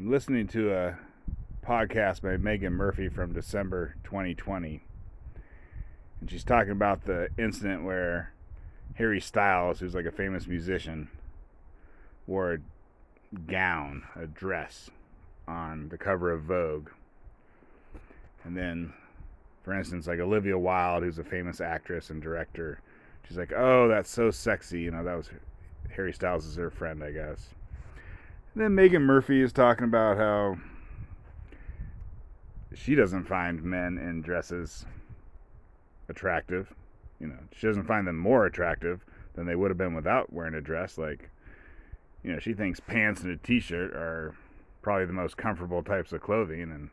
I'm listening to a podcast by Meghan Murphy from December 2020. And she's talking about the incident where Harry Styles, who's like a famous musician, wore a gown, a dress, on the cover of Vogue. And then, for instance, like Olivia Wilde, who's a famous actress and director, she's like, "Oh, that's so sexy." You know, that was Harry Styles is her friend, I guess. Then Meghan Murphy is talking about how she doesn't find men in dresses attractive. You know, she doesn't find them more attractive than they would have been without wearing a dress. Like, you know, she thinks pants and a t-shirt are probably the most comfortable types of clothing, and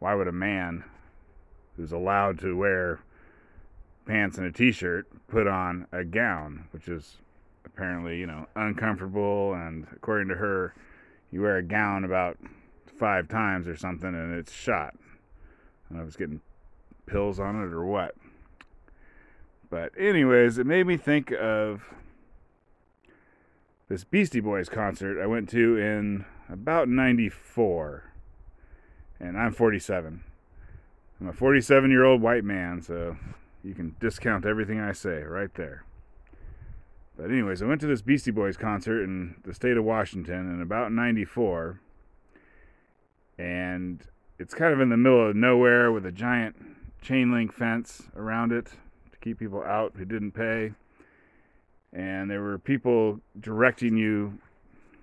why would a man who's allowed to wear pants and a t-shirt put on a gown, which is apparently, you know, uncomfortable and according to her, you wear a gown about five times or something and it's shot. I was getting pills on it or what. But anyways, it made me think of this Beastie Boys concert I went to in about 94. And I'm 47. I'm a 47 year old white man, so you can discount everything I say right there. But, anyways, I went to this Beastie Boys concert in the state of Washington in about 94. And it's kind of in the middle of nowhere with a giant chain link fence around it to keep people out who didn't pay. And there were people directing you.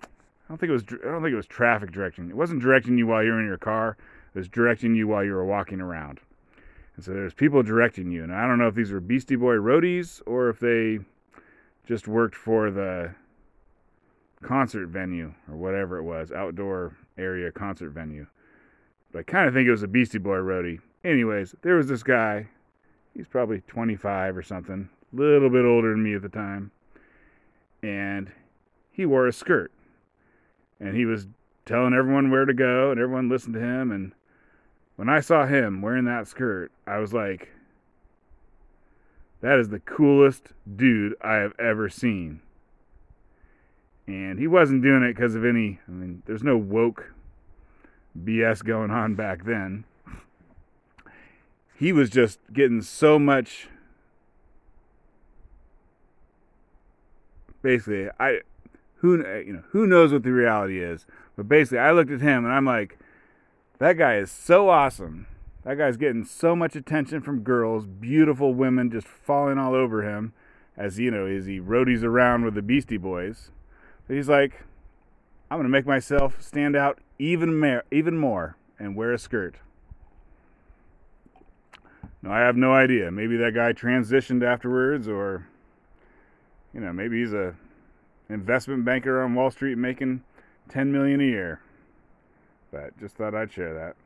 I don't think it was. I don't think it was traffic directing. It wasn't directing you while you're in your car. It was directing you while you were walking around. And so there's people directing you. And I don't know if these were Beastie Boy roadies or if they just worked for the concert venue or whatever it was, outdoor area concert venue. But I kind of think it was a Beastie Boy roadie. Anyways, there was this guy. He's probably 25 or something, a little bit older than me at the time. And he wore a skirt. And he was telling everyone where to go, and everyone listened to him. And when I saw him wearing that skirt, I was like, that is the coolest dude I have ever seen. And he wasn't doing it because of any, I mean, there's no woke BS going on back then. He was just getting so much. Basically, I who you know who knows what the reality is, but basically, I looked at him and I'm like, that guy is so awesome. That guy's getting so much attention from girls, beautiful women just falling all over him, as you know, as he roadies around with the Beastie Boys. he's like, I'm gonna make myself stand out even more, even more, and wear a skirt. No, I have no idea. Maybe that guy transitioned afterwards, or you know, maybe he's a investment banker on Wall Street making 10 million a year. But just thought I'd share that.